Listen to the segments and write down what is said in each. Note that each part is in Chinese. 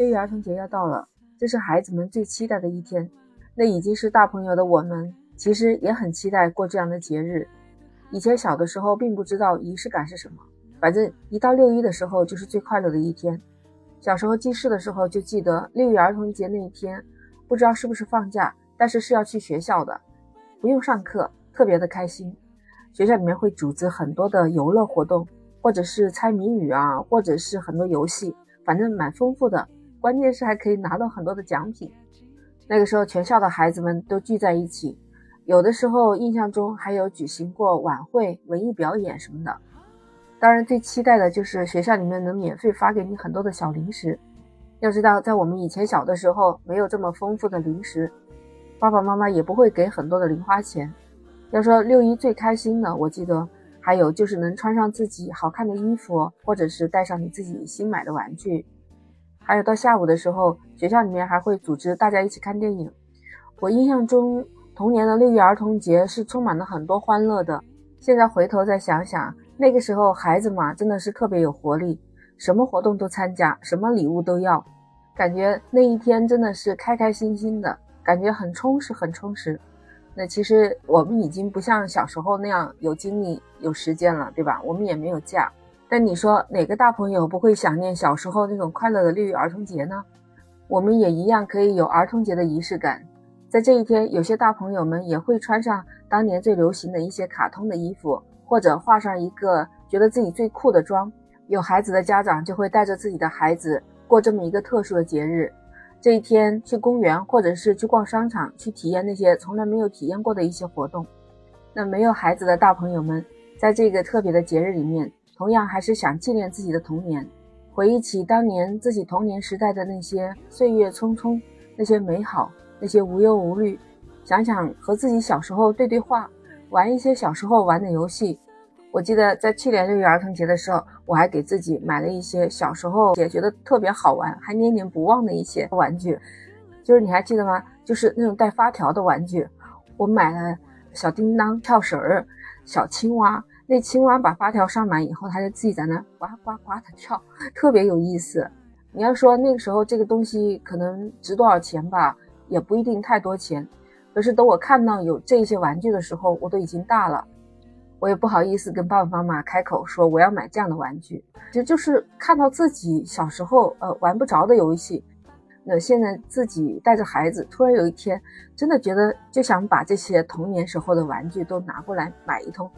六一儿童节要到了，这是孩子们最期待的一天。那已经是大朋友的我们，其实也很期待过这样的节日。以前小的时候并不知道仪式感是什么，反正一到六一的时候就是最快乐的一天。小时候记事的时候就记得六一儿童节那一天，不知道是不是放假，但是是要去学校的，不用上课，特别的开心。学校里面会组织很多的游乐活动，或者是猜谜语啊，或者是很多游戏，反正蛮丰富的。关键是还可以拿到很多的奖品。那个时候全校的孩子们都聚在一起，有的时候印象中还有举行过晚会、文艺表演什么的。当然，最期待的就是学校里面能免费发给你很多的小零食。要知道，在我们以前小的时候，没有这么丰富的零食，爸爸妈妈也不会给很多的零花钱。要说六一最开心的，我记得还有就是能穿上自己好看的衣服，或者是带上你自己新买的玩具。还有到下午的时候，学校里面还会组织大家一起看电影。我印象中，童年的六一儿童节是充满了很多欢乐的。现在回头再想想。那个时候孩子嘛，真的是特别有活力，什么活动都参加，什么礼物都要，感觉那一天真的是开开心心的，感觉很充实，很充实。那其实我们已经不像小时候那样有精力、有时间了，对吧？我们也没有假。但你说哪个大朋友不会想念小时候那种快乐的六一儿童节呢？我们也一样可以有儿童节的仪式感，在这一天，有些大朋友们也会穿上当年最流行的一些卡通的衣服。或者画上一个觉得自己最酷的妆，有孩子的家长就会带着自己的孩子过这么一个特殊的节日。这一天去公园，或者是去逛商场，去体验那些从来没有体验过的一些活动。那没有孩子的大朋友们，在这个特别的节日里面，同样还是想纪念自己的童年，回忆起当年自己童年时代的那些岁月匆匆，那些美好，那些无忧无虑，想想和自己小时候对对话。玩一些小时候玩的游戏，我记得在去年六一儿童节的时候，我还给自己买了一些小时候也觉得特别好玩、还念念不忘的一些玩具。就是你还记得吗？就是那种带发条的玩具。我买了小叮当、跳绳儿、小青蛙。那青蛙把发条上满以后，它就自己在那呱呱呱的跳，特别有意思。你要说那个时候这个东西可能值多少钱吧，也不一定太多钱。可是等我看到有这些玩具的时候，我都已经大了，我也不好意思跟爸爸妈妈开口说我要买这样的玩具。其实就是看到自己小时候呃玩不着的游戏，那现在自己带着孩子，突然有一天真的觉得就想把这些童年时候的玩具都拿过来买一通。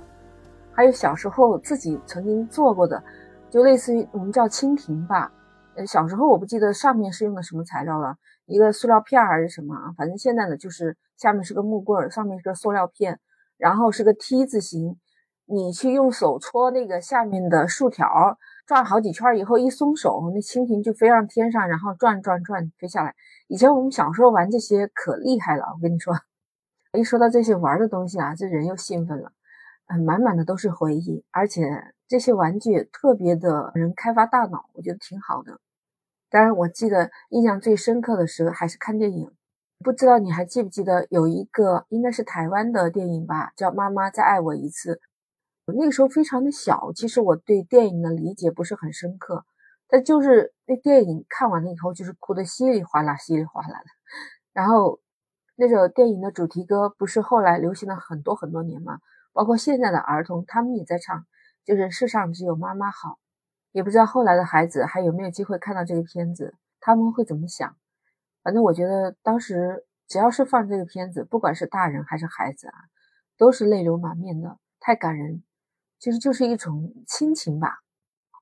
还有小时候自己曾经做过的，就类似于我们叫蜻蜓吧。呃，小时候我不记得上面是用的什么材料了，一个塑料片还是什么啊？反正现在呢，就是下面是个木棍，上面是个塑料片，然后是个 T 字形。你去用手戳那个下面的竖条，转好几圈以后，一松手，那蜻蜓就飞上天上，然后转转转飞下来。以前我们小时候玩这些可厉害了，我跟你说，一说到这些玩的东西啊，这人又兴奋了，嗯，满满的都是回忆，而且。这些玩具特别的能开发大脑，我觉得挺好的。当然，我记得印象最深刻的时候还是看电影。不知道你还记不记得有一个应该是台湾的电影吧，叫《妈妈再爱我一次》。那个时候非常的小，其实我对电影的理解不是很深刻，但就是那电影看完了以后，就是哭得稀里哗啦、稀里哗啦的。然后那首电影的主题歌不是后来流行了很多很多年吗？包括现在的儿童，他们也在唱。就是世上只有妈妈好，也不知道后来的孩子还有没有机会看到这个片子，他们会怎么想？反正我觉得当时只要是放这个片子，不管是大人还是孩子啊，都是泪流满面的，太感人。其实就是一种亲情吧。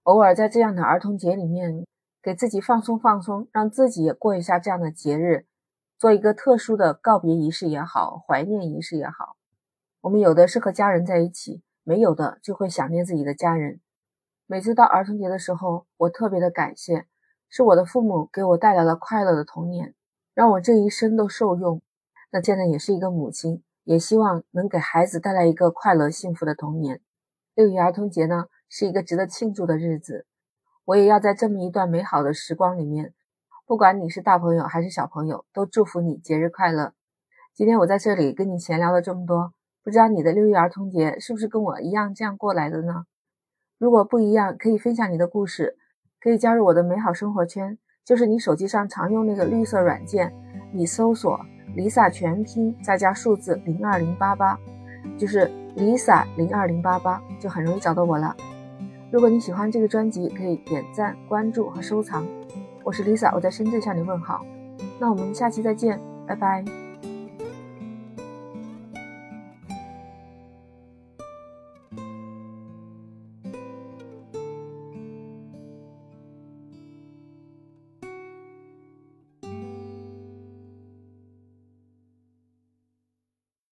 偶尔在这样的儿童节里面，给自己放松放松，让自己也过一下这样的节日，做一个特殊的告别仪式也好，怀念仪式也好。我们有的是和家人在一起。没有的就会想念自己的家人。每次到儿童节的时候，我特别的感谢，是我的父母给我带来了快乐的童年，让我这一生都受用。那现在也是一个母亲，也希望能给孩子带来一个快乐幸福的童年。六一儿童节呢，是一个值得庆祝的日子，我也要在这么一段美好的时光里面，不管你是大朋友还是小朋友，都祝福你节日快乐。今天我在这里跟你闲聊了这么多。不知道你的六一儿童节是不是跟我一样这样过来的呢？如果不一样，可以分享你的故事，可以加入我的美好生活圈。就是你手机上常用那个绿色软件，你搜索 Lisa 全拼再加数字零二零八八，就是 Lisa 零二零八八，就很容易找到我了。如果你喜欢这个专辑，可以点赞、关注和收藏。我是 Lisa，我在深圳向你问好。那我们下期再见，拜拜。